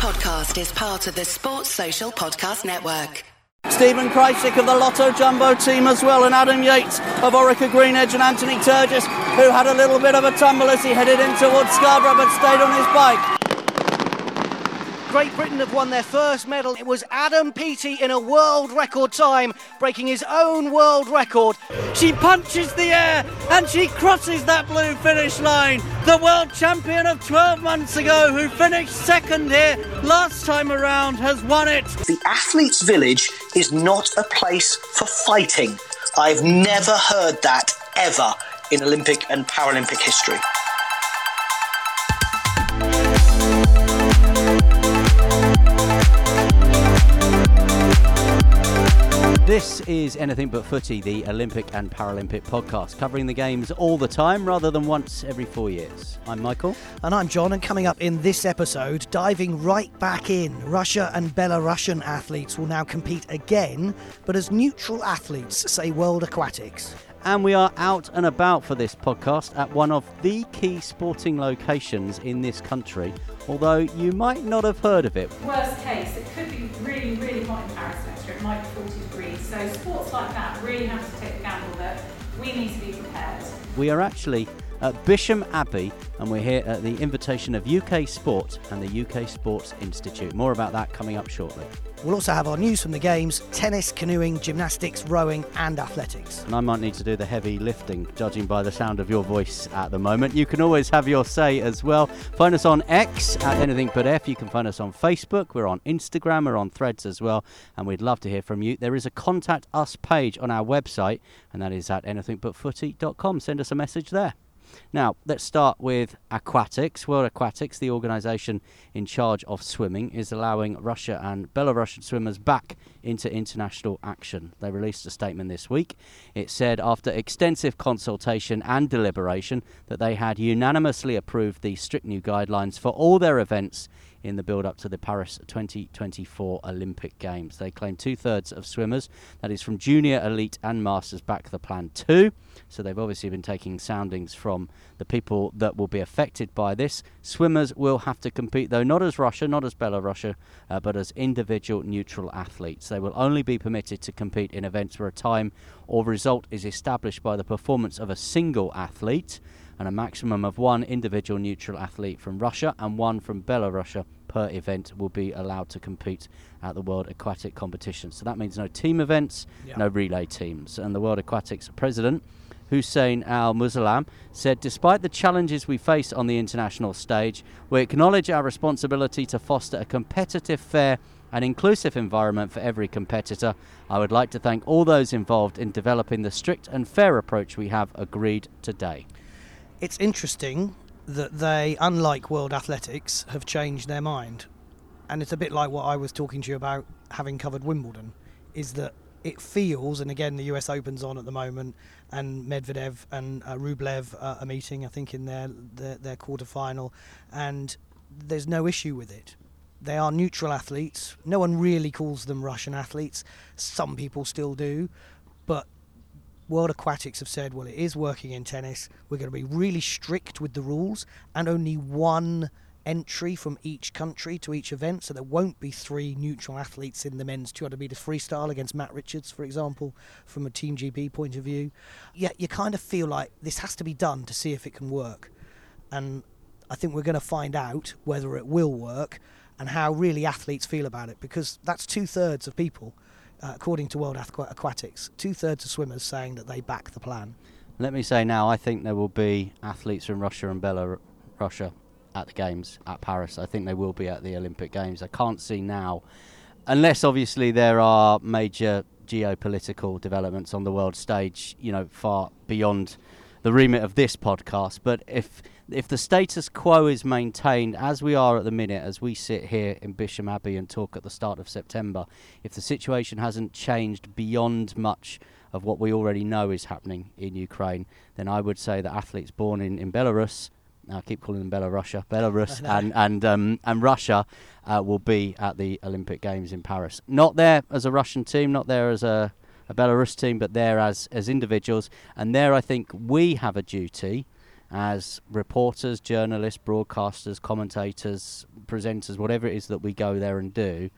podcast is part of the Sports Social Podcast Network. Steven Kruijswijk of the Lotto Jumbo team as well, and Adam Yates of Orica Greenedge and Anthony Turgis, who had a little bit of a tumble as he headed in towards Scarborough but stayed on his bike. Great Britain have won their first medal. It was Adam Peaty in a world record time, breaking his own world record. She punches the air and she crosses that blue finish line. The world champion of 12 months ago, who finished second here last time around, has won it. The athletes' village is not a place for fighting. I've never heard that ever in Olympic and Paralympic history. This is Anything But Footy, the Olympic and Paralympic podcast, covering the games all the time rather than once every four years. I'm Michael. And I'm John, and coming up in this episode, diving right back in, Russia and Belarusian athletes will now compete again, but as neutral athletes, say World Aquatics. And we are out and about for this podcast at one of the key sporting locations in this country, although you might not have heard of it. Worst case, it could be really, really hot in Paris next year. It might be 40 degrees. So sports like that really have to take the gamble that we need to be prepared. We are actually at Bisham Abbey and we're here at the invitation of UK Sport and the UK Sports Institute. More about that coming up shortly. We'll also have our news from the games tennis, canoeing, gymnastics, rowing, and athletics. And I might need to do the heavy lifting, judging by the sound of your voice at the moment. You can always have your say as well. Find us on X at Anything But F. You can find us on Facebook. We're on Instagram. We're on Threads as well. And we'd love to hear from you. There is a contact us page on our website, and that is at anythingbutfooty.com. Send us a message there. Now, let's start with aquatics. World Aquatics, the organisation in charge of swimming, is allowing Russia and Belarusian swimmers back into international action. They released a statement this week. It said, after extensive consultation and deliberation, that they had unanimously approved the strict new guidelines for all their events in the build up to the Paris 2024 Olympic Games. They claim two thirds of swimmers, that is from junior, elite, and masters, back the plan too. So they've obviously been taking soundings from the people that will be affected by this. Swimmers will have to compete, though not as Russia, not as Belarus, uh, but as individual neutral athletes. They will only be permitted to compete in events where a time or result is established by the performance of a single athlete and a maximum of one individual neutral athlete from Russia and one from Belarus per event will be allowed to compete at the World Aquatic Competition. So that means no team events, yeah. no relay teams. And the World Aquatics president, Hussein Al Musallam, said Despite the challenges we face on the international stage, we acknowledge our responsibility to foster a competitive, fair, and inclusive environment for every competitor. I would like to thank all those involved in developing the strict and fair approach we have agreed today it's interesting that they, unlike World Athletics, have changed their mind. And it's a bit like what I was talking to you about having covered Wimbledon, is that it feels, and again, the US Open's on at the moment, and Medvedev and uh, Rublev are meeting, I think, in their, their, their quarter final, and there's no issue with it. They are neutral athletes. No one really calls them Russian athletes. Some people still do, World Aquatics have said, well, it is working in tennis. We're going to be really strict with the rules and only one entry from each country to each event. So there won't be three neutral athletes in the men's 200 metres freestyle against Matt Richards, for example, from a Team GB point of view. Yet you kind of feel like this has to be done to see if it can work. And I think we're going to find out whether it will work and how really athletes feel about it because that's two thirds of people uh, according to World Aquatics, two thirds of swimmers saying that they back the plan. Let me say now, I think there will be athletes from Russia and Belarus at the Games at Paris. I think they will be at the Olympic Games. I can't see now, unless obviously there are major geopolitical developments on the world stage, you know, far beyond the remit of this podcast. But if if the status quo is maintained as we are at the minute, as we sit here in Bisham Abbey and talk at the start of September, if the situation hasn't changed beyond much of what we already know is happening in Ukraine, then I would say that athletes born in, in Belarus, I keep calling them Belarusia, Belarus and and um, and Russia uh, will be at the Olympic Games in Paris. Not there as a Russian team, not there as a, a Belarus team, but there as as individuals. And there, I think we have a duty as reporters, journalists, broadcasters, commentators, presenters, whatever it is that we go there and do,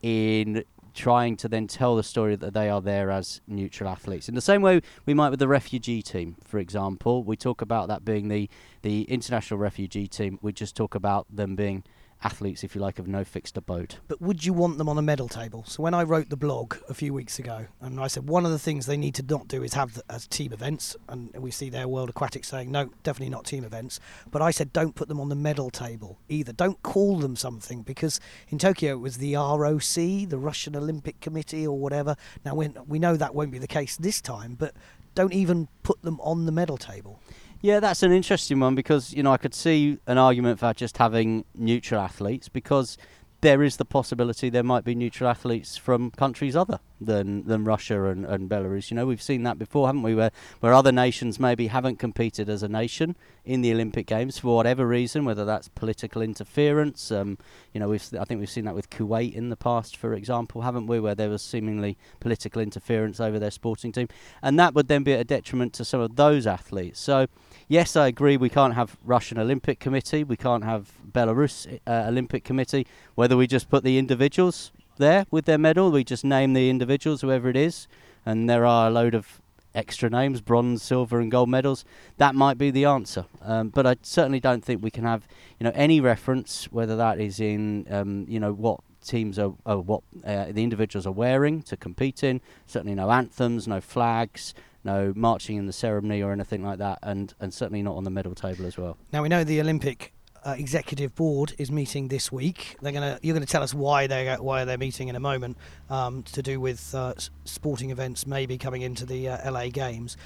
in trying to then tell the story that they are there as neutral athletes. In the same way we might with the refugee team, for example, we talk about that being the the international refugee team. We just talk about them being athletes, if you like, of no fixed abode. But would you want them on a medal table? So when I wrote the blog a few weeks ago, and I said one of the things they need to not do is have the, as team events, and we see their World Aquatics saying no, definitely not team events. But I said don't put them on the medal table either. Don't call them something because in Tokyo it was the ROC, the Russian Olympic Committee, or whatever. Now we we know that won't be the case this time, but don't even put them on the medal table. Yeah, that's an interesting one because you know I could see an argument for just having neutral athletes because there is the possibility there might be neutral athletes from countries other than, than Russia and, and Belarus. You know, we've seen that before, haven't we? Where where other nations maybe haven't competed as a nation in the Olympic Games for whatever reason, whether that's political interference. Um, you know, we've I think we've seen that with Kuwait in the past, for example, haven't we? Where there was seemingly political interference over their sporting team, and that would then be a detriment to some of those athletes. So yes, I agree. We can't have Russian Olympic Committee. We can't have Belarus uh, Olympic Committee. Whether we just put the individuals there with their medal, we just name the individuals, whoever it is, and there are a load of extra names, bronze, silver, and gold medals. That might be the answer. Um, but I certainly don't think we can have, you know, any reference, whether that is in, um, you know, what teams are, what uh, the individuals are wearing to compete in. Certainly no anthems, no flags, no marching in the ceremony or anything like that, and, and certainly not on the medal table as well. Now we know the Olympic uh, executive board is meeting this week. They're gonna you're gonna tell us why they why they're meeting in a moment um, to do with uh, sporting events maybe coming into the uh, LA Games.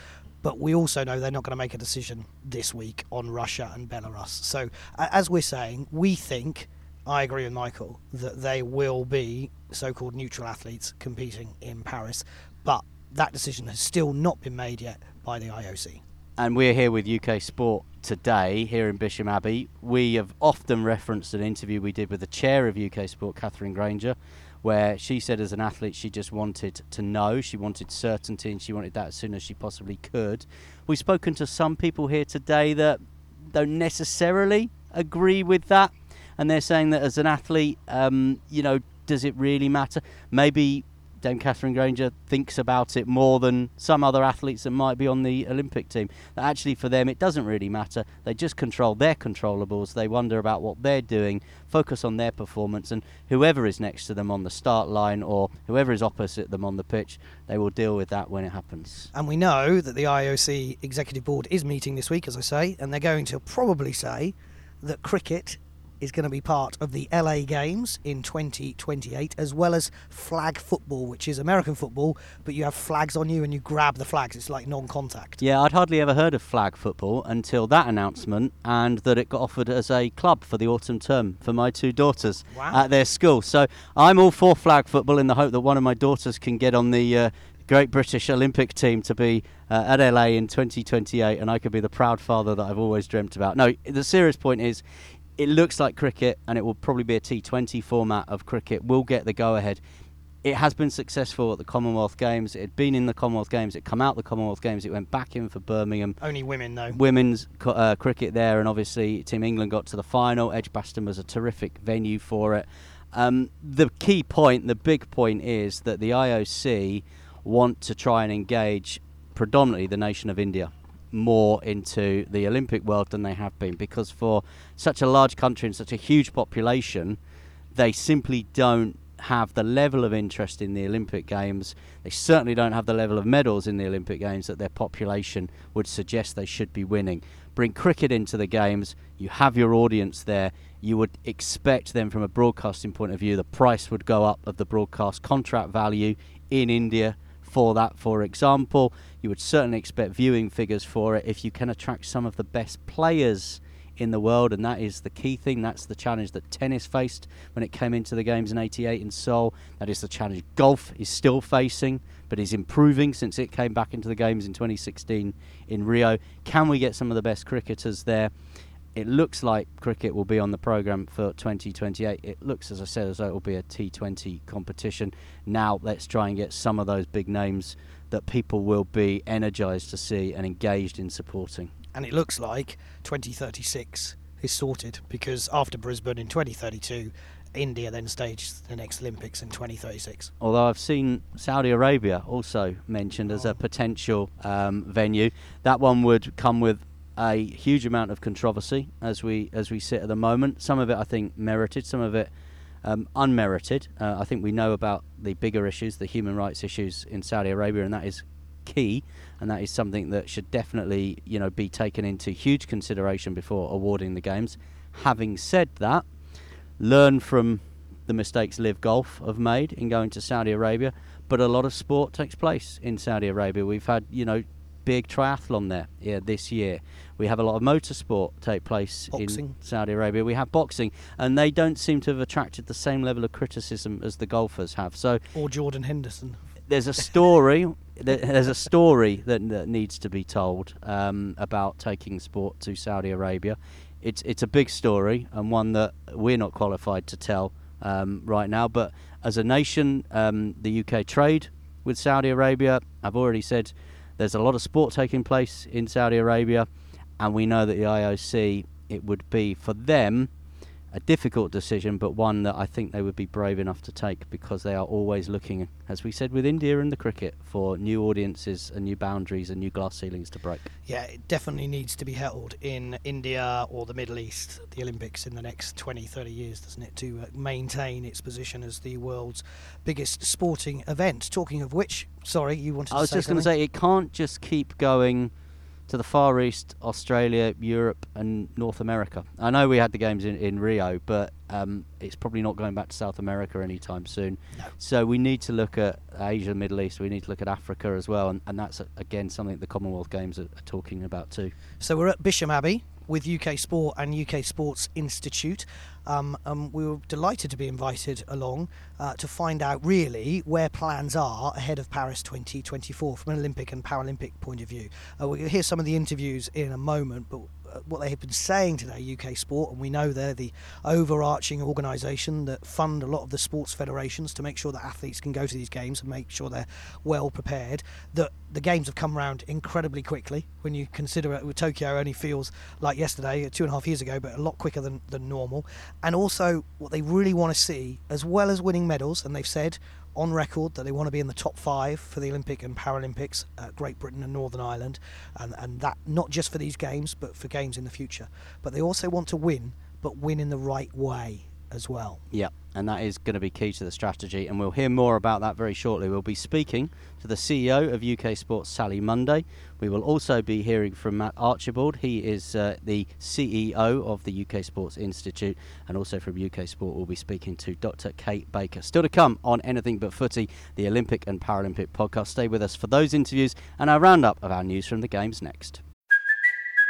But we also know they're not going to make a decision this week on Russia and Belarus. So, as we're saying, we think I agree with Michael that they will be so-called neutral athletes competing in Paris, but that decision has still not been made yet by the IOC. And we're here with UK Sport today here in Bisham Abbey. We have often referenced an interview we did with the chair of UK Sport, Katherine Grainger, where she said as an athlete she just wanted to know, she wanted certainty, and she wanted that as soon as she possibly could. We've spoken to some people here today that don't necessarily agree with that, and they're saying that as an athlete, um, you know, does it really matter? Maybe Dame Katherine Grainger thinks about it more than some other athletes that might be on the Olympic team. That actually, for them, it doesn't really matter. They just control their controllables. They wonder about what they're doing, focus on their performance, and whoever is next to them on the start line or whoever is opposite them on the pitch, they will deal with that when it happens. And we know that the IOC Executive Board is meeting this week, as I say, and they're going to probably say that cricket is going to be part of the LA Games in 2028, as well as flag football, which is American football, but you have flags on you and you grab the flags. It's like non contact. Yeah, I'd hardly ever heard of flag football until that announcement and that it got offered as a club for the autumn term for my two daughters wow. at their school. So I'm all for flag football in the hope that one of my daughters can get on the. Uh, Great British Olympic team to be uh, at LA in 2028, and I could be the proud father that I've always dreamt about. No, the serious point is it looks like cricket, and it will probably be a T20 format of cricket. Will get the go ahead. It has been successful at the Commonwealth Games. It had been in the Commonwealth Games. It come out the Commonwealth Games. It went back in for Birmingham. Only women though. Women's uh, cricket there, and obviously Team England got to the final. Edgbaston was a terrific venue for it. Um, the key point, the big point, is that the IOC want to try and engage predominantly the nation of India more into the Olympic world than they have been because for such a large country and such a huge population, they simply don't have the level of interest in the Olympic Games. They certainly don't have the level of medals in the Olympic Games that their population would suggest they should be winning. Bring cricket into the Games, you have your audience there. You would expect them from a broadcasting point of view, the price would go up of the broadcast contract value in India for that, for example. You would certainly expect viewing figures for it if you can attract some of the best players in the world, and that is the key thing. That's the challenge that tennis faced when it came into the games in '88 in Seoul. That is the challenge golf is still facing, but is improving since it came back into the games in 2016 in Rio. Can we get some of the best cricketers there? It looks like cricket will be on the programme for 2028. It looks, as I said, as though it will be a T20 competition. Now let's try and get some of those big names that people will be energised to see and engaged in supporting. and it looks like 2036 is sorted because after Brisbane in 2032, India then stages the next Olympics in 2036. Although I've seen Saudi Arabia also mentioned as a potential um, venue, that one would come with a huge amount of controversy as we as we sit at the moment. Some of it I think merited, some of it um, unmerited. Uh, I think we know about the bigger issues, the human rights issues in Saudi Arabia, and that is key, and that is something that should definitely you know be taken into huge consideration before awarding the games. Having said that, learn from the mistakes LIV Golf have made in going to Saudi Arabia, but a lot of sport takes place in Saudi Arabia. We've had you know big triathlon there yeah, this year. We have a lot of motorsport take place Boxing. in Saudi Arabia. We have boxing, and they don't seem to have attracted the same level of criticism as the golfers have. So Or Jordan Henderson. there's a story. there's a story that, that needs to be told um, about taking sport to Saudi Arabia. It's it's a big story and one that we're not qualified to tell um, right now. But as a nation, um, the UK trade with Saudi Arabia. I've already said there's a lot of sport taking place in Saudi Arabia, and we know that the IOC it would be for them a difficult decision, but one that I think they would be brave enough to take because they are always looking, as we said with India and the cricket, for new audiences and new boundaries and new glass ceilings to break. Yeah, it definitely needs to be held in India or the Middle East, the Olympics in the next 20, 30 years, doesn't it, to uh, maintain its position as the world's biggest sporting event. Talking of which, sorry, you wanted to I was just going to say it can't just keep going to the Far East, Australia, Europe, and North America. I know we had the games in, in Rio, but um, it's probably not going back to South America anytime soon. So we need to look at Asia, Middle East. We need to look at Africa as well, and, and that's again something the Commonwealth Games are, are talking about too. So we're at Bisham Abbey with UK Sport and UK Sports Institute. Um, um, we were delighted to be invited along uh, to find out really where plans are ahead of Paris 2024 from an Olympic and Paralympic point of view. Uh, we'll hear some of the interviews in a moment, but what they have been saying today, UK Sport, and we know they're the overarching organisation that fund a lot of the sports federations to make sure that athletes can go to these games and make sure they're well prepared. That the games have come around incredibly quickly when you consider it. Tokyo only feels like yesterday, two and a half years ago, but a lot quicker than, than normal. And also, what they really want to see, as well as winning medals, and they've said on record that they want to be in the top five for the Olympic and Paralympics, uh, Great Britain and Northern Ireland, and, and that not just for these games, but for games in the future. But they also want to win, but win in the right way as well. Yeah, and that is going to be key to the strategy, and we'll hear more about that very shortly. We'll be speaking to the CEO of UK Sports, Sally Munday. We will also be hearing from Matt Archibald. He is uh, the CEO of the UK Sports Institute, and also from UK Sport, we'll be speaking to Dr. Kate Baker. Still to come on Anything But Footy, the Olympic and Paralympic podcast. Stay with us for those interviews and our roundup of our news from the Games next.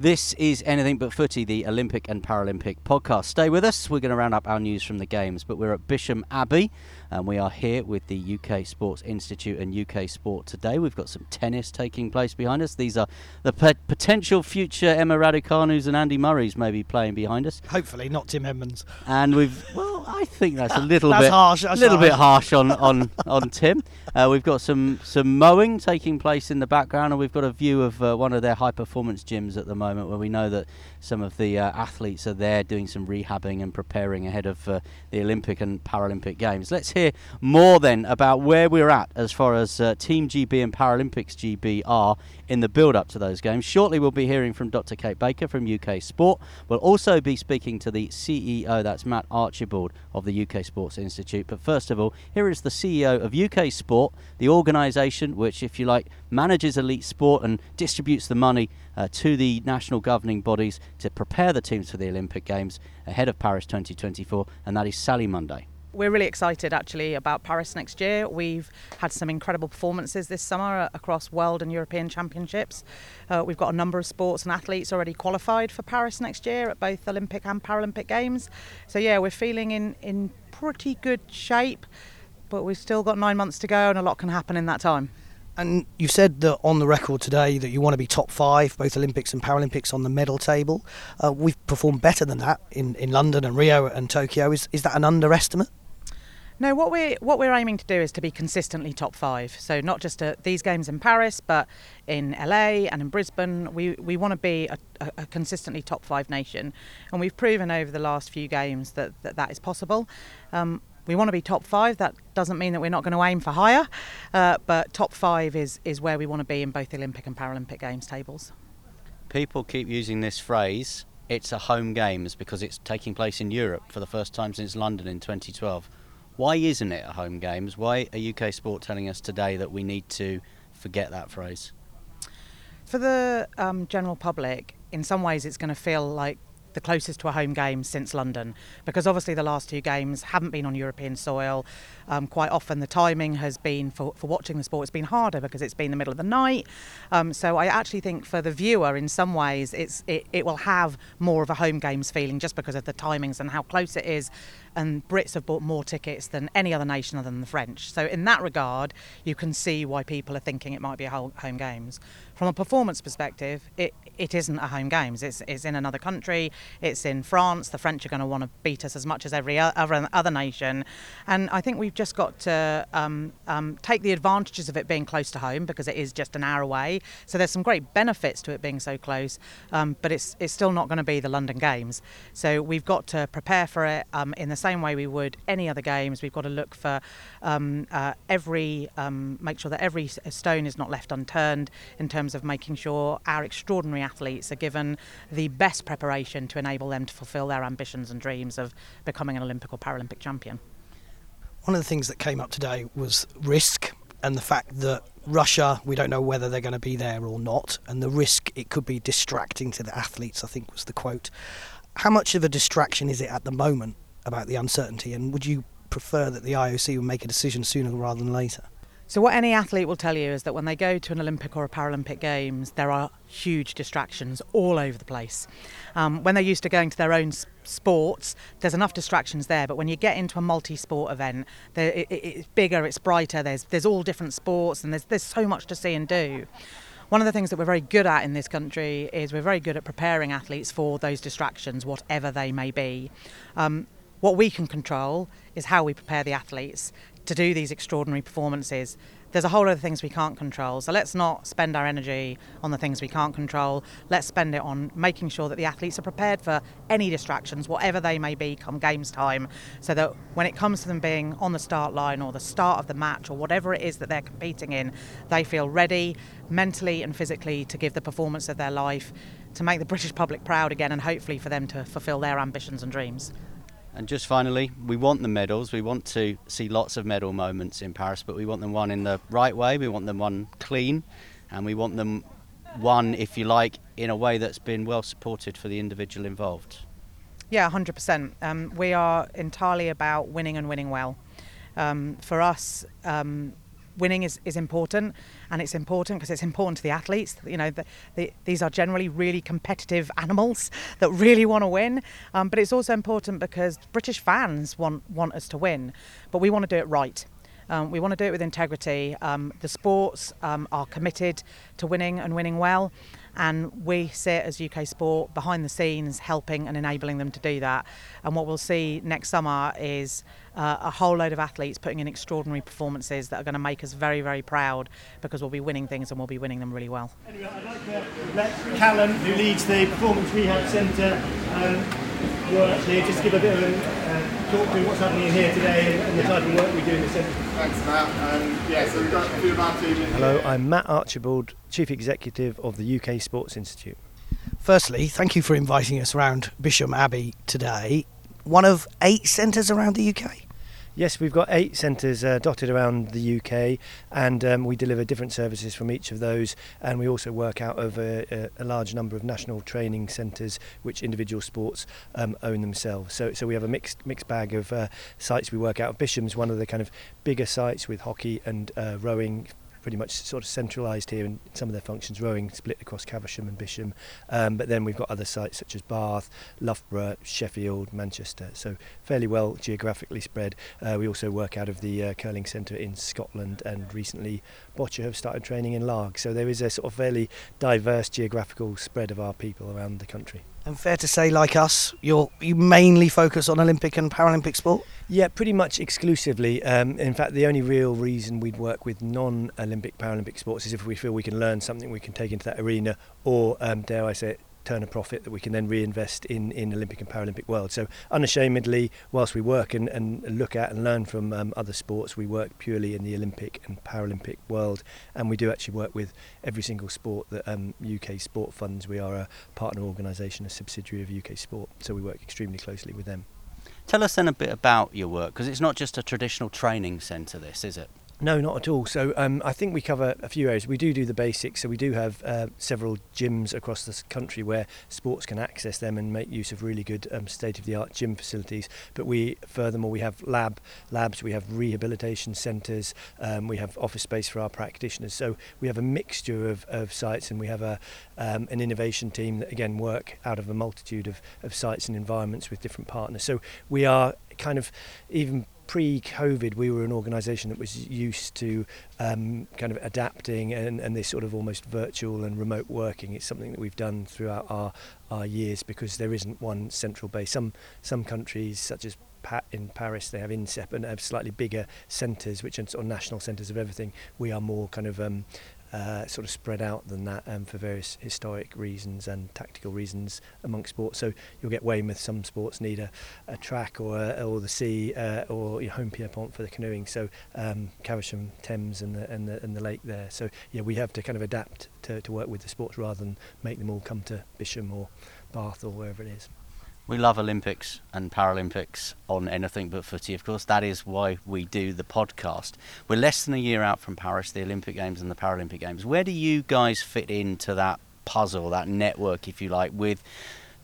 This is Anything But Footy, the Olympic and Paralympic podcast. Stay with us. We're going to round up our news from the Games, but we're at Bisham Abbey and we are here with the UK Sports Institute and UK Sport today. We've got some tennis taking place behind us. These are the pe- potential future Emma Raducanus and Andy Murray's maybe playing behind us. Hopefully, not Tim Edmonds. And we've, well, I think that's a little That's bit harsh, A that's little bit harsh. harsh on on on Tim. Uh, we've got some some mowing taking place in the background, and we've got a view of uh, one of their high performance gyms at the moment, where we know that some of the uh, athletes are there doing some rehabbing and preparing ahead of uh, the Olympic and Paralympic Games. Let's hear more then about where we're at as far as uh, Team GB and Paralympics GB are in the build up to those games. Shortly, we'll be hearing from Dr. Kate Baker from UK Sport. We'll also be speaking to the CEO, that's Matt Archibald of the UK Sports Institute. But first of all, here is the CEO of UK Sport, the organisation which, if you like, manages elite sport and distributes the money uh, to the national governing bodies to prepare the teams for the Olympic Games ahead of Paris 2024, and that is Sally Munday. We're really excited actually about Paris next year. We've had some incredible performances this summer across world and European championships. Uh, we've got a number of sports and athletes already qualified for Paris next year at both Olympic and Paralympic Games. So yeah, we're feeling in, in pretty good shape, but we've still got nine months to go and a lot can happen in that time. And you've said that on the record today that you want to be top five, both Olympics and Paralympics, on the medal table. Uh, we've performed better than that in, in London and Rio and Tokyo. Is, is that an underestimate? No, what we're what we're aiming to do is to be consistently top five. So not just at these games in Paris, but in LA and in Brisbane. We we want to be a, a, consistently top five nation, and we've proven over the last few games that that, that is possible. Um, we want to be top five. That doesn't mean that we're not going to aim for higher, uh, but top five is is where we want to be in both the Olympic and Paralympic Games tables. People keep using this phrase. It's a home games because it's taking place in Europe for the first time since London in 2012. Why isn't it a home games? Why are UK Sport telling us today that we need to forget that phrase? For the um, general public, in some ways, it's going to feel like the closest to a home game since London because obviously the last two games haven't been on European soil. Um, quite often the timing has been for, for watching the sport, it's been harder because it's been the middle of the night. Um, so I actually think for the viewer, in some ways, it's it, it will have more of a home games feeling just because of the timings and how close it is. And Brits have bought more tickets than any other nation other than the French. So in that regard, you can see why people are thinking it might be a home games. From a performance perspective, it, it isn't a home games. It's, it's in another country. It's in France. The French are going to want to beat us as much as every other other nation, and I think we've just got to um, um, take the advantages of it being close to home because it is just an hour away. So there's some great benefits to it being so close, um, but it's it's still not going to be the London Games. So we've got to prepare for it um, in the same way we would any other games. We've got to look for um, uh, every um, make sure that every stone is not left unturned in terms of making sure our extraordinary athletes are given the best preparation to enable them to fulfil their ambitions and dreams of becoming an Olympic or Paralympic champion. One of the things that came up today was risk and the fact that Russia, we don't know whether they're going to be there or not, and the risk it could be distracting to the athletes, I think was the quote. How much of a distraction is it at the moment about the uncertainty, and would you prefer that the IOC would make a decision sooner rather than later? So, what any athlete will tell you is that when they go to an Olympic or a Paralympic Games, there are huge distractions all over the place. Um, when they're used to going to their own sports, there's enough distractions there. But when you get into a multi-sport event, it, it, it's bigger, it's brighter. There's there's all different sports, and there's there's so much to see and do. One of the things that we're very good at in this country is we're very good at preparing athletes for those distractions, whatever they may be. Um, what we can control is how we prepare the athletes to do these extraordinary performances. There's a whole lot of things we can't control. So let's not spend our energy on the things we can't control. Let's spend it on making sure that the athletes are prepared for any distractions, whatever they may be, come games time, so that when it comes to them being on the start line or the start of the match or whatever it is that they're competing in, they feel ready mentally and physically to give the performance of their life, to make the British public proud again, and hopefully for them to fulfil their ambitions and dreams. And just finally, we want the medals. We want to see lots of medal moments in Paris, but we want them won in the right way. We want them won clean, and we want them won, if you like, in a way that's been well supported for the individual involved. Yeah, 100%. Um, we are entirely about winning and winning well. Um, for us, um, winning is, is important and it's important because it's important to the athletes you know the, the, these are generally really competitive animals that really want to win um, but it's also important because british fans want want us to win but we want to do it right um, we want to do it with integrity. Um, the sports um, are committed to winning and winning well, and we sit as UK Sport behind the scenes helping and enabling them to do that. And what we'll see next summer is uh, a whole load of athletes putting in extraordinary performances that are going to make us very, very proud because we'll be winning things and we'll be winning them really well. Anyway, I'd like to let Callum, who leads the Performance Rehab Centre, um, work here, just give a bit of a uh, talk through what's happening in here today and, and the type of work we do in the centre. Thanks, Matt. Um, yeah, so we've got a few of our team in Hello, I'm Matt Archibald, Chief Executive of the UK Sports Institute. Firstly, thank you for inviting us around Bisham Abbey today, one of eight centres around the UK. Yes, we've got eight centres uh, dotted around the UK, and um, we deliver different services from each of those. And we also work out of a, a, large number of national training centres, which individual sports um, own themselves. So, so we have a mixed mixed bag of uh, sites we work out of. Bisham's one of the kind of bigger sites with hockey and uh, rowing pretty much sort of centralised here in some of their functions, rowing split across Caversham and Bisham. Um, but then we've got other sites such as Bath, Loughborough, Sheffield, Manchester. So fairly well geographically spread. Uh, we also work out of the uh, curling centre in Scotland and recently Boccia have started training in Largs. So there is a sort of fairly diverse geographical spread of our people around the country. And fair to say, like us, you're you mainly focus on Olympic and Paralympic sport. Yeah, pretty much exclusively. Um, in fact, the only real reason we'd work with non-Olympic Paralympic sports is if we feel we can learn something we can take into that arena, or um, dare I say it, turn a profit that we can then reinvest in, in Olympic and Paralympic world. So unashamedly, whilst we work and, and look at and learn from um, other sports, we work purely in the Olympic and Paralympic world, and we do actually work with every single sport that um, UK Sport funds. We are a partner organisation, a subsidiary of UK Sport, so we work extremely closely with them. Tell us then a bit about your work, because it's not just a traditional training centre, this, is it? No, not at all. So um, I think we cover a few areas. We do do the basics. So we do have uh, several gyms across the country where sports can access them and make use of really good um, state-of-the-art gym facilities. But we, furthermore, we have lab labs. We have rehabilitation centres. Um, we have office space for our practitioners. So we have a mixture of, of sites, and we have a um, an innovation team that again work out of a multitude of, of sites and environments with different partners. So we are kind of even pre-COVID, we were an organisation that was used to um, kind of adapting and, and this sort of almost virtual and remote working. It's something that we've done throughout our, our years because there isn't one central base. Some some countries, such as in Paris, they have INSEP and have slightly bigger centres, which are sort of national centres of everything. We are more kind of um, uh, sort of spread out than that um, for various historic reasons and tactical reasons amongst sports. So you'll get Weymouth. Some sports need a, a track or a, or the sea uh, or your Holme Pierrepont for the canoeing. So um, Caversham, Thames, and the, and the and the lake there. So yeah, we have to kind of adapt to, to work with the sports rather than make them all come to Bisham or Bath or wherever it is. We love Olympics and Paralympics on anything but footy, of course. That is why we do the podcast. We're less than a year out from Paris, the Olympic Games and the Paralympic Games. Where do you guys fit into that puzzle, that network, if you like, with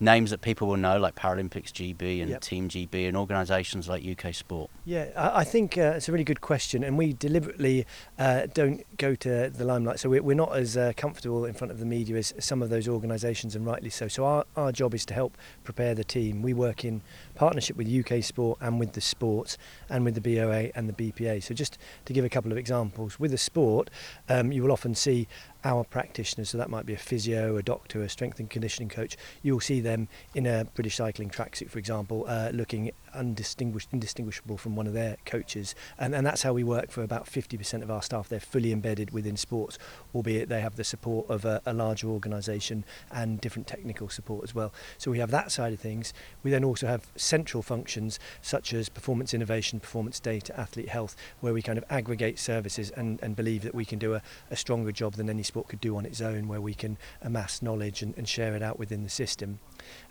names that people will know, like Paralympics GB and yep. Team GB and organisations like UK Sport? Yeah, I, I think uh, it's a really good question, and we deliberately uh, don't go to the limelight. So we're, we're not as uh, comfortable in front of the media as some of those organisations, and rightly so. So our, our job is to help prepare the team. We work in partnership with UK Sport and with the sports and with the BOA and the BPA. So just to give a couple of examples, with the sport, um, you will often see our practitioners, so that might be a physio, a doctor, a strength and conditioning coach, you'll see them in a British cycling tracksuit, for example, uh, looking undistinguished, indistinguishable from one of their coaches. And, and that's how we work for about 50% of our staff. They're fully embedded within sports, albeit they have the support of a, a larger organisation and different technical support as well. So we have that side of things. We then also have central functions such as performance innovation, performance data, athlete health, where we kind of aggregate services and, and believe that we can do a, a stronger job than any sport could do on its own, where we can amass knowledge and, and share it out within the system.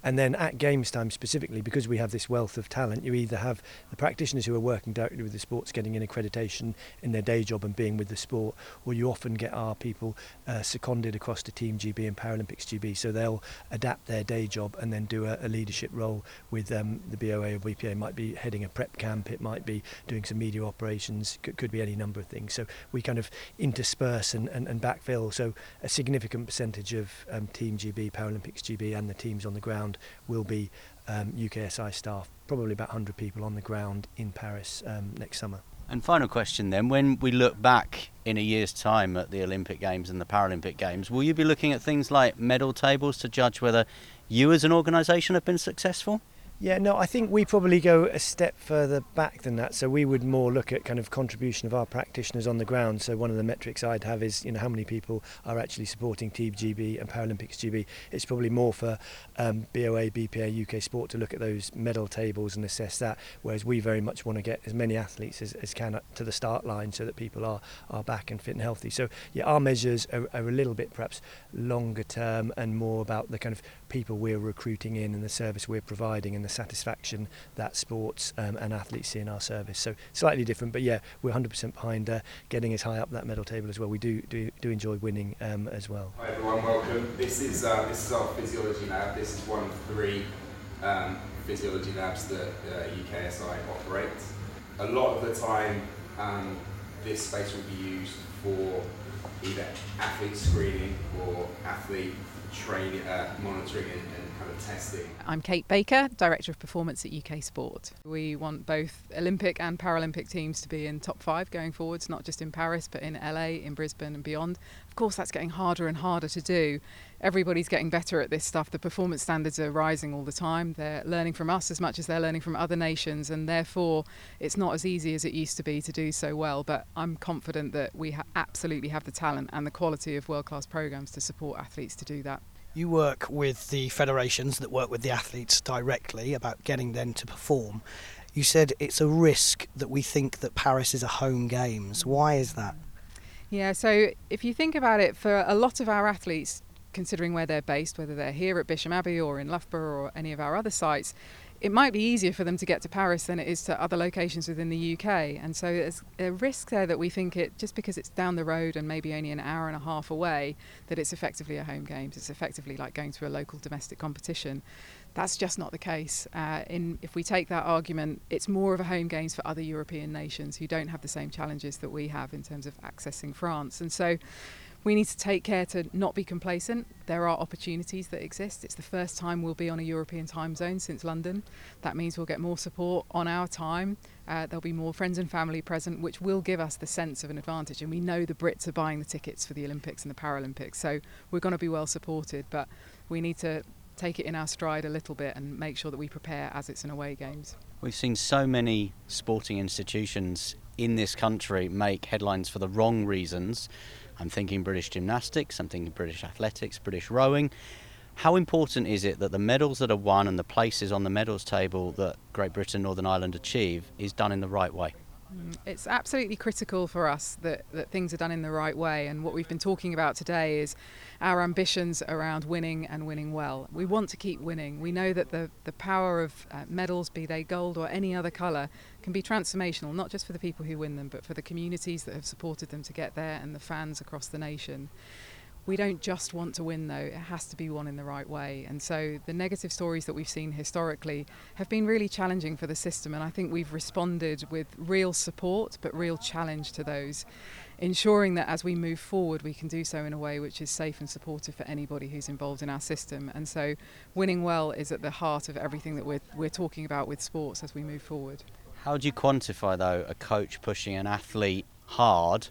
And then at games time specifically, because we have this wealth of talent, you either have the practitioners who are working directly with the sports getting an accreditation in their day job and being with the sport, or you often get our people uh, seconded across to Team GB and Paralympics GB. So they'll adapt their day job and then do a, a leadership role with um, the BOA or BPA. It might be heading a prep camp, it might be doing some media operations, could, could be any number of things. So we kind of intersperse and, and, and backfill. So a significant percentage of um, Team GB, Paralympics GB, and the teams on the ground will be um, UKSI staff, probably about 100 people on the ground in Paris um, next summer. And final question then, when we look back in a year's time at the Olympic Games and the Paralympic Games, will you be looking at things like medal tables to judge whether you as an organisation have been successful? Yeah, no, I think we probably go a step further back than that. So we would more look at kind of contribution of our practitioners on the ground. So one of the metrics I'd have is, you know, how many people are actually supporting Team GB and Paralympics GB. It's probably more for um, BOA, BPA, UK Sport to look at those medal tables and assess that. Whereas we very much want to get as many athletes as, as can to the start line so that people are are back and fit and healthy. So yeah, our measures are, are a little bit perhaps longer term and more about the kind of people we're recruiting in and the service we're providing and the satisfaction that sports um, and athletes see in our service. So slightly different, but yeah, we're 100% behind uh, getting as high up that medal table as well. We do do, do enjoy winning um, as well. Hi everyone, welcome. This is uh, this is our physiology lab. This is one of three um, physiology labs that uh, UKSI operates. A lot of the time, um, this space will be used for either athlete screening or athlete training, uh, monitoring and, and kind of testing. I'm Kate Baker, Director of Performance at UK Sport. We want both Olympic and Paralympic teams to be in top five going forwards, not just in Paris, but in LA, in Brisbane, and beyond. Of course, that's getting harder and harder to do. Everybody's getting better at this stuff. The performance standards are rising all the time. They're learning from us as much as they're learning from other nations, and therefore, it's not as easy as it used to be to do so well. But I'm confident that we ha- absolutely have the talent and the quality of world class programs to support athletes to do that. You work with the federations that work with the athletes directly about getting them to perform. You said it's a risk that we think that Paris is a home games. Why is that? Yeah, so if you think about it, for a lot of our athletes, considering where they're based, whether they're here at Bisham Abbey or in Loughborough or any of our other sites, it might be easier for them to get to Paris than it is to other locations within the UK. And so there's a risk there that we think it, just because it's down the road and maybe only an hour and a half away, that it's effectively a home games. It's effectively like going to a local domestic competition. That's just not the case. Uh, in, if we take that argument, it's more of a home games for other European nations who don't have the same challenges that we have in terms of accessing France. And so we need to take care to not be complacent. There are opportunities that exist. It's the first time we'll be on a European time zone since London. That means we'll get more support on our time. Uh, there'll be more friends and family present, which will give us the sense of an advantage. And we know the Brits are buying the tickets for the Olympics and the Paralympics, so we're going to be well supported. But we need to take it in our stride a little bit and make sure that we prepare as it's an away games. We've seen so many sporting institutions in this country make headlines for the wrong reasons. I'm thinking British gymnastics, I'm thinking British athletics, British rowing. How important is it that the medals that are won and the places on the medals table that Great Britain, Northern Ireland achieve is done in the right way? Mm, it's absolutely critical for us that, that things are done in the right way. And what we've been talking about today is our ambitions around winning and winning well. We want to keep winning. We know that the, the power of uh, medals, be they gold or any other colour, can be transformational, not just for the people who win them, but for the communities that have supported them to get there and the fans across the nation we don't just want to win though. It has to be won in the right way. And so the negative stories that we've seen historically have been really challenging for the system. And I think we've responded with real support but real challenge to those ensuring that as we move forward we can do so in a way which is safe and supportive for anybody who's involved in our system. And so winning well is at the heart of everything that we're, we're talking about with sports as we move forward. How do you quantify though a coach pushing an athlete hard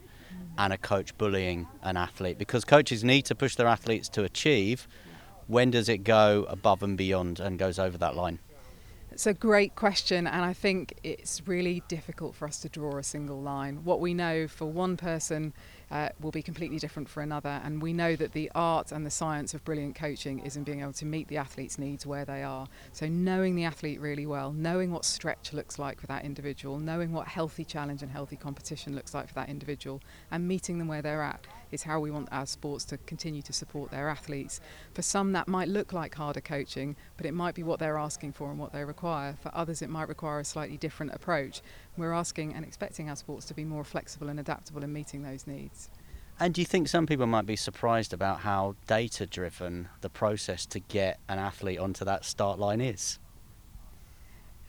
and a coach bullying an athlete because coaches need to push their athletes to achieve. When does it go above and beyond and goes over that line? It's a great question, and I think it's really difficult for us to draw a single line. What we know for one person uh, will be completely different for another. And we know that the art and the science of brilliant coaching is in being able to meet the athlete's needs where they are. So, knowing the athlete really well, knowing what stretch looks like for that individual, knowing what healthy challenge and healthy competition looks like for that individual, and meeting them where they're at is how we want our sports to continue to support their athletes. For some, that might look like harder coaching, but it might be what they're asking for and what they require. For others, it might require a slightly different approach. We're asking and expecting our sports to be more flexible and adaptable in meeting those needs. And do you think some people might be surprised about how data driven the process to get an athlete onto that start line is?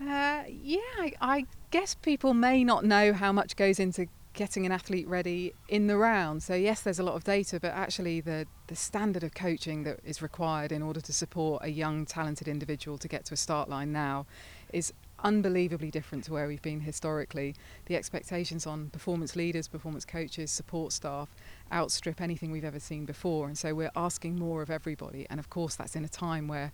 Uh, yeah, I, I, guess people may not know how much goes into getting an athlete ready in the round. So yes, there's a lot of data, but actually the the standard of coaching that is required in order to support a young, talented individual to get to a start line now is unbelievably different to where we've been historically. The expectations on performance leaders, performance coaches, support staff outstrip anything we've ever seen before, and so we're asking more of everybody. And of course, that's in a time where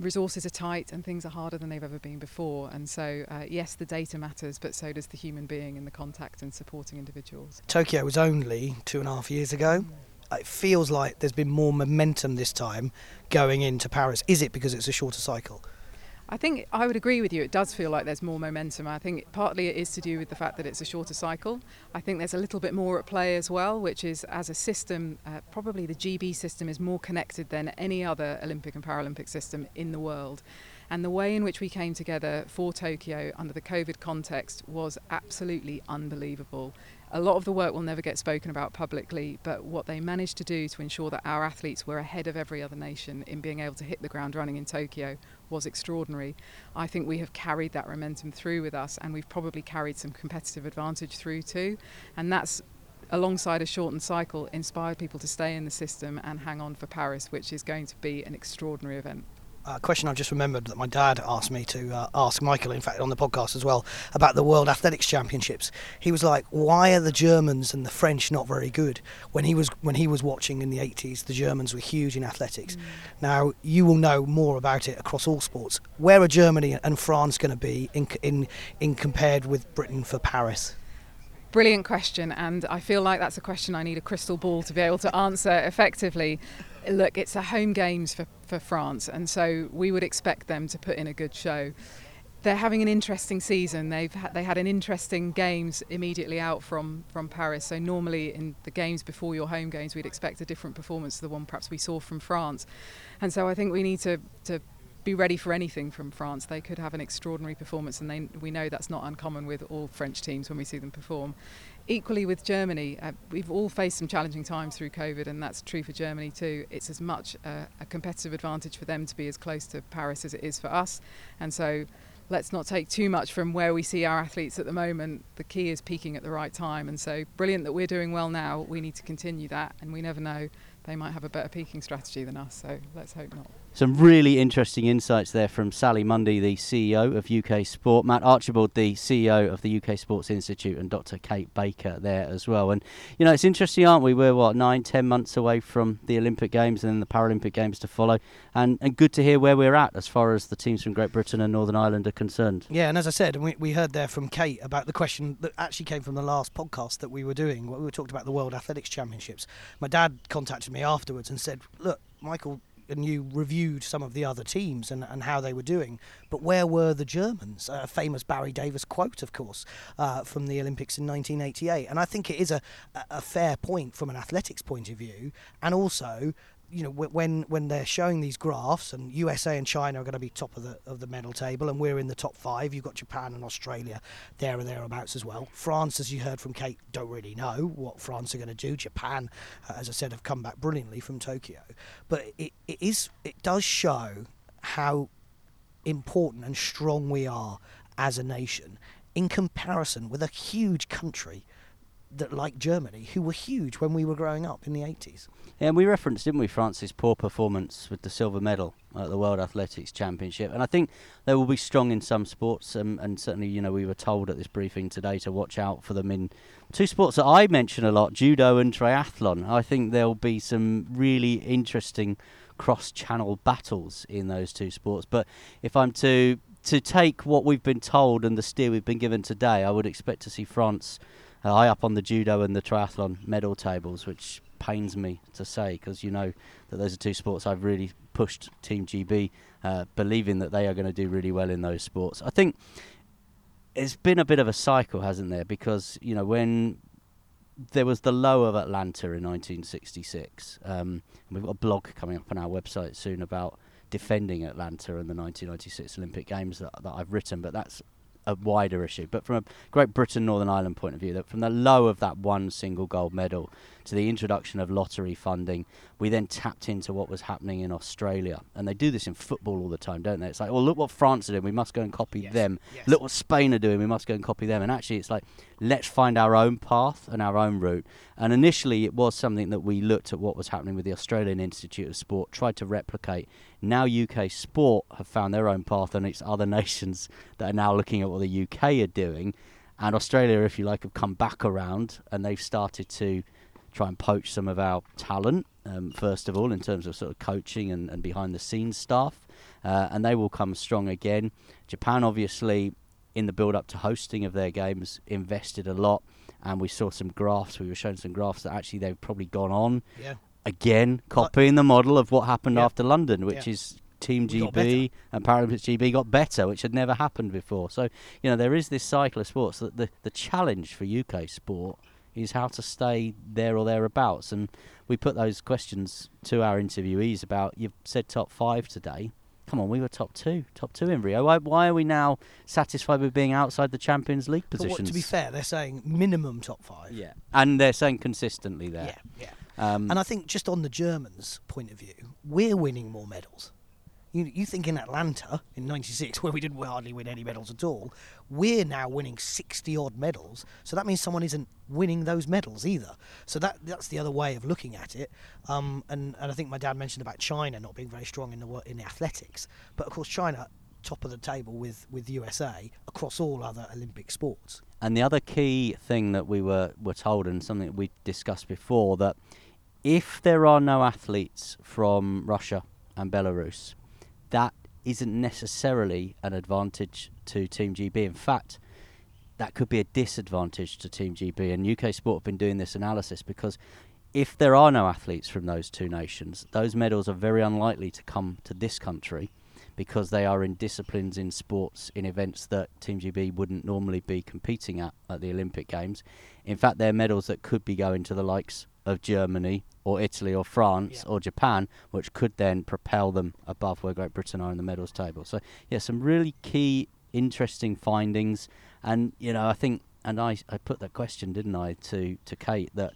resources are tight and things are harder than they've ever been before. And so, uh, yes, the data matters, but so does the human being and the contact and supporting individuals. Tokyo was only two and a half years ago. It feels like there's been more momentum this time going into Paris. Is it because it's a shorter cycle? I think I would agree with you. It does feel like there's more momentum. I think partly it is to do with the fact that it's a shorter cycle. I think there's a little bit more at play as well, which is as a system, uh, probably the GB system is more connected than any other Olympic and Paralympic system in the world. And the way in which we came together for Tokyo under the COVID context was absolutely unbelievable. A lot of the work will never get spoken about publicly, but what they managed to do to ensure that our athletes were ahead of every other nation in being able to hit the ground running in Tokyo was extraordinary. I think we have carried that momentum through with us, and we've probably carried some competitive advantage through too. And that's alongside a shortened cycle, inspired people to stay in the system and hang on for Paris, which is going to be an extraordinary event. A question I've just remembered that my dad asked me to uh, ask Michael, in fact, on the podcast as well, about the World Athletics Championships. He was like, "Why are the Germans and the French not very good?" When he was when he was watching in the 80s, the Germans were huge in athletics. Mm. Now you will know more about it across all sports. Where are Germany and France going to be in in in compared with Britain for Paris? Brilliant question, and I feel like that's a question I need a crystal ball to be able to answer effectively. Look, it's a home games for, for France, and so we would expect them to put in a good show. They're having an interesting season. They've had, they had an interesting games immediately out from, from Paris. So normally in the games before your home games, we'd expect a different performance to the one perhaps we saw from France. And so I think we need to, to be ready for anything from France. They could have an extraordinary performance, and they, we know that's not uncommon with all French teams when we see them perform. Equally with Germany, uh, we've all faced some challenging times through COVID, and that's true for Germany too. It's as much a, a competitive advantage for them to be as close to Paris as it is for us, and so let's not take too much from where we see our athletes at the moment. The key is peaking at the right time, and so brilliant that we're doing well now. We need to continue that, and we never know they might have a better peaking strategy than us. So let's hope not. Some really interesting insights there from Sally Munday, the CEO of UK Sport, Matt Archibald, the CEO of the UK Sports Institute, and Dr. Kate Baker there as well. And you know, it's interesting, aren't we? We're what nine, ten months away from the Olympic Games and then the Paralympic Games to follow, and and good to hear where we're at as far as the teams from Great Britain and Northern Ireland are concerned. Yeah, and as I said, we we heard there from Kate about the question that actually came from the last podcast that we were doing. We were talking about the World Athletics Championships. My dad contacted me afterwards and said, "Look, Michael." And you reviewed some of the other teams and, and how they were doing. But where were the Germans? A famous Barry Davies quote, of course, uh, from the Olympics in 1988. And I think it is a, a fair point from an athletics point of view, and also you know when when they're showing these graphs and USA and China are going to be top of the of the medal table and we're in the top five you've got Japan and Australia there and thereabouts as well. France as you heard from Kate don't really know what France are going to do. Japan uh, as I said have come back brilliantly from Tokyo. But it, it is it does show how important and strong we are as a nation in comparison with a huge country that like Germany who were huge when we were growing up in the 80s yeah, and we referenced, didn't we, France's poor performance with the silver medal at the World Athletics Championship. And I think they will be strong in some sports. Um, and certainly, you know, we were told at this briefing today to watch out for them in two sports that I mention a lot judo and triathlon. I think there'll be some really interesting cross channel battles in those two sports. But if I'm to to take what we've been told and the steer we've been given today, I would expect to see France high up on the judo and the triathlon medal tables, which pains me to say because you know that those are two sports I've really pushed Team GB, uh, believing that they are going to do really well in those sports. I think it's been a bit of a cycle, hasn't there? Because you know when there was the low of Atlanta in 1966, um, we've got a blog coming up on our website soon about defending Atlanta and the 1996 Olympic Games that, that I've written, but that's a wider issue. But from a Great Britain Northern Ireland point of view, that from the low of that one single gold medal to the introduction of lottery funding, we then tapped into what was happening in Australia. And they do this in football all the time, don't they? It's like, well, look what France are doing, we must go and copy yes. them. Yes. Look what Spain are doing, we must go and copy them. And actually, it's like, let's find our own path and our own route. And initially, it was something that we looked at what was happening with the Australian Institute of Sport, tried to replicate. Now, UK sport have found their own path, and it's other nations that are now looking at what the UK are doing. And Australia, if you like, have come back around and they've started to try and poach some of our talent, um, first of all, in terms of sort of coaching and, and behind the scenes stuff. Uh, and they will come strong again. Japan, obviously, in the build up to hosting of their games, invested a lot. And we saw some graphs, we were shown some graphs that actually they've probably gone on. Yeah. Again, copying the model of what happened yeah. after London, which yeah. is Team we GB and Paralympics GB got better, which had never happened before. So, you know, there is this cycle of sports that the, the challenge for UK sport is how to stay there or thereabouts. And we put those questions to our interviewees about, you've said top five today. come on, we were top two, top two in Rio. Why, why are we now satisfied with being outside the Champions League positions? what, to be fair, they're saying minimum top five. Yeah. And they're saying consistently there. Yeah, yeah. Um, and I think just on the Germans' point of view, we're winning more medals. You, you think in Atlanta in '96, where we didn't hardly win any medals at all, we're now winning 60 odd medals. So that means someone isn't winning those medals either. So that that's the other way of looking at it. Um, and, and I think my dad mentioned about China not being very strong in the in the athletics, but of course China top of the table with with USA across all other Olympic sports. And the other key thing that we were, were told, and something that we discussed before, that if there are no athletes from Russia and Belarus, that isn't necessarily an advantage to Team GB. In fact, that could be a disadvantage to Team GB. And UK Sport have been doing this analysis because if there are no athletes from those two nations, those medals are very unlikely to come to this country because they are in disciplines in sports in events that Team GB wouldn't normally be competing at at the Olympic Games. In fact, they're medals that could be going to the likes of Germany or Italy or France or Japan, which could then propel them above where Great Britain are in the medals table. So, yeah, some really key, interesting findings. And, you know, I think, and I, I put that question, didn't I, to, to Kate, that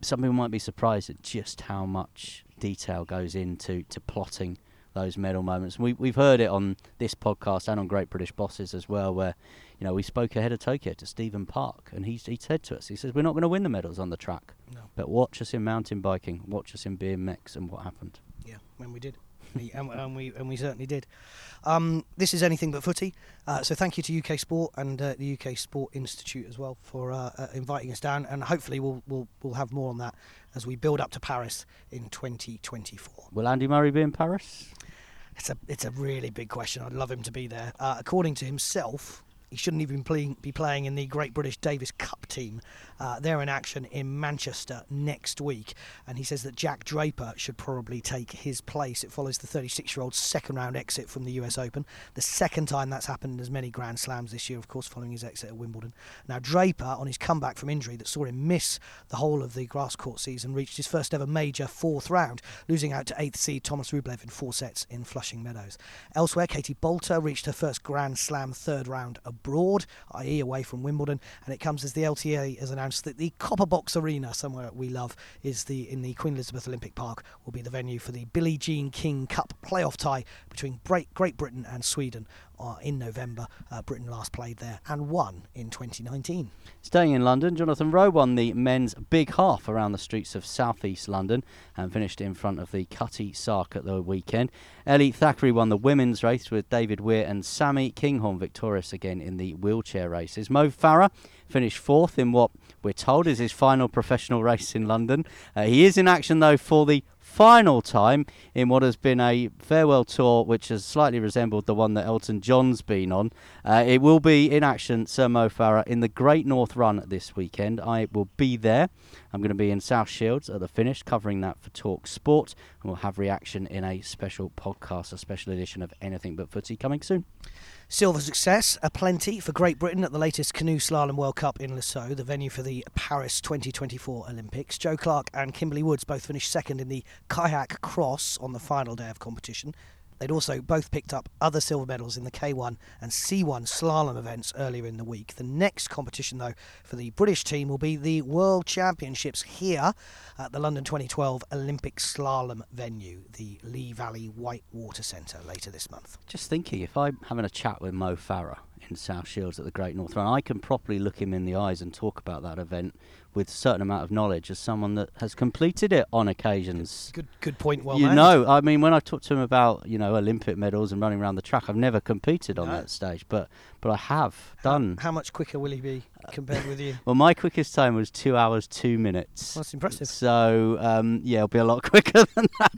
some people might be surprised at just how much detail goes into to plotting those medal moments. We, we've heard it on this podcast and on Great British Bosses as well, where you know we spoke ahead of Tokyo to Stephen Park, and he he said to us, he says we're not going to win the medals on the track, No. but watch us in mountain biking, watch us in BMX, and what happened. Yeah, when we did. And, and we and we certainly did. Um, this is anything but footy. Uh, so thank you to UK Sport and uh, the UK Sport Institute as well for uh, uh, inviting us down, and hopefully we'll we'll we'll have more on that as we build up to Paris in 2024. Will Andy Murray be in Paris? It's a it's a really big question. I'd love him to be there. Uh, according to himself, he shouldn't even playing, be playing in the Great British Davis Cup team. Uh, they're in action in Manchester next week, and he says that Jack Draper should probably take his place. It follows the 36-year-old's second round exit from the U.S. Open, the second time that's happened in as many Grand Slams this year, of course, following his exit at Wimbledon. Now Draper, on his comeback from injury that saw him miss the whole of the grass court season, reached his first ever major fourth round, losing out to eighth seed Thomas Rublev in four sets in Flushing Meadows. Elsewhere, Katie Boulter reached her first Grand Slam third round abroad, i.e., away from Wimbledon, and it comes as the LTA has announced that the Copper Box Arena, somewhere we love, is the in the Queen Elizabeth Olympic Park, will be the venue for the Billie Jean King Cup playoff tie between Great Britain and Sweden uh, in November. Uh, Britain last played there and won in 2019. Staying in London, Jonathan Rowe won the men's big half around the streets of southeast London and finished in front of the Cutty Sark at the weekend. Ellie Thackery won the women's race with David Weir and Sammi Kinghorn victorious again in the wheelchair races. Mo Farah finished fourth in what we're told is his final professional race in London. Uh, he is in action though for the final time in what has been a farewell tour which has slightly resembled the one that Elton John's been on. Uh, it will be in action, Sir Mo Farah, in the Great North Run this weekend. I will be there. I'm going to be in South Shields at the finish, covering that for Talk Sport, and we'll have reaction in a special podcast, a special edition of Anything But Footy coming soon. Silver success, aplenty for Great Britain at the latest Canoe Slalom World Cup in Lascaux, the venue for the Paris 2024 Olympics. Joe Clarke and Kimberley Woods both finished second in the kayak cross on the final day of competition. They'd also both picked up other silver medals in the K1 and C1 slalom events earlier in the week. The next competition, though, for the British team will be the World Championships here at the London 2012 Olympic slalom venue, the Lee Valley Whitewater Centre, later this month. Just thinking, if I'm having a chat with Mo Farah in South Shields at the Great North Run, I can properly look him in the eyes and talk about that event with a certain amount of knowledge as someone that has completed it on occasions. Good, good point. Well, you made. know, I mean, when I talk to him about you know Olympic medals and running around the track, I've never competed on No. that stage, but but I have done. How much quicker will he be compared with you? Well, my quickest time was two hours two minutes. That's impressive. So um, yeah, it'll be a lot quicker than that.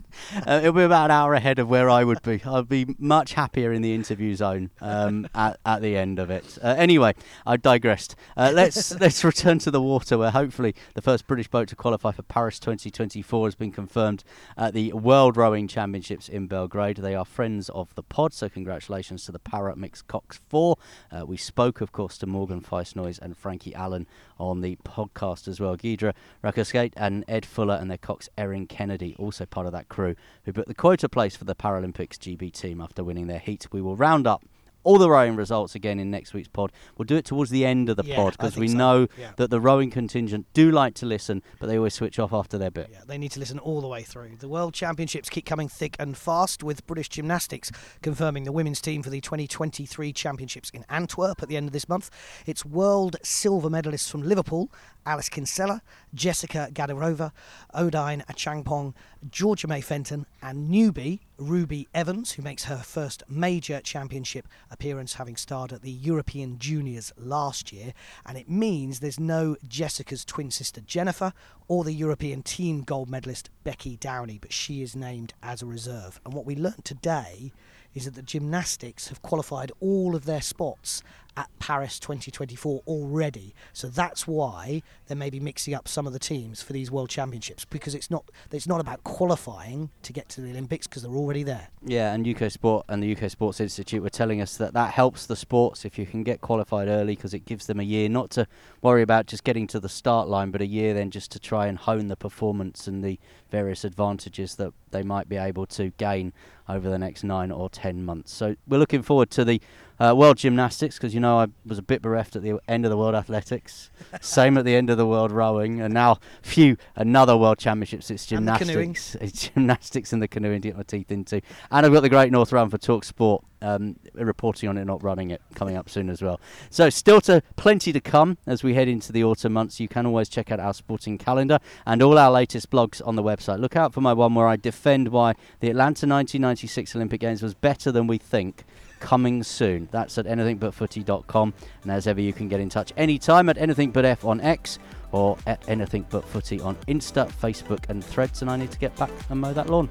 Uh, it'll be about an hour ahead of where I would be. I'll be much happier in the interview zone um, at at the end of it. Uh, anyway, I digressed. Uh, let's let's return to the water, where hopefully the first British boat to qualify for Paris 2024 has been confirmed at the World Rowing Championships in Belgrade. They are friends of the pod, so congratulations to the Para Mixed Cox Four. Uh, we spoke, of course, to Morgan Feisnoise and Frankie Allen on the podcast as well. Giedre Rakauskaite and Ed Fuller and their cox Erin Kennedy, also part of that crew, who booked the quota place for the Paralympics GB team after winning their heat. We will round up all the rowing results again in next week's pod. We'll do it towards the end of the Yeah, pod because we so. know Yeah. that the rowing contingent do like to listen, but they always switch off after their bit. Yeah, They need to listen all the way through. The World Championships keep coming thick and fast, with British Gymnastics confirming the women's team for the 2023 Championships in Antwerp at the end of this month. It's world silver medalists from Liverpool, Alice Kinsella, Jessica Gadirova, Ondine Achampong, Georgia May Fenton, and newbie Ruby Evans, who makes her first major championship appearance, having starred at the European Juniors last year. And it means there's no Jessica's twin sister Jennifer or the European team gold medalist Becky Downie, but she is named as a reserve. And what we learnt today is that the gymnastics have qualified all of their spots at Paris 2024 already. So that's why they may be mixing up some of the teams for these World Championships because it's not it's not about qualifying to get to the Olympics because they're already there. Yeah, and UK Sport and the UK Sports Institute were telling us that that helps the sports if you can get qualified early because it gives them a year not to worry about just getting to the start line, but a year then just to try and hone the performance and the various advantages that they might be able to gain over the next nine or ten months. So we're looking forward to the uh, World Gymnastics because you know I was a bit bereft at the end of the World Athletics, same at the end of the World Rowing, and now phew another World Championships. It's gymnastics, it's gymnastics and the canoeing to get my teeth into, and I've got the Great North Run for Talk Sport. Um, reporting on it, not running it, coming up soon as well. So, still to plenty to come as we head into the autumn months. You can always check out our sporting calendar and all our latest blogs on the website. Look out for my one where I defend why the Atlanta 1996 Olympic Games was better than we think. Coming soon. That's at anythingbutfooty.com. And as ever, you can get in touch anytime at anythingbutf on X or at anythingbutfooty on Insta, Facebook, and Threads. And I need to get back and mow that lawn.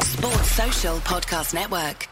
Sports Social Podcast Network.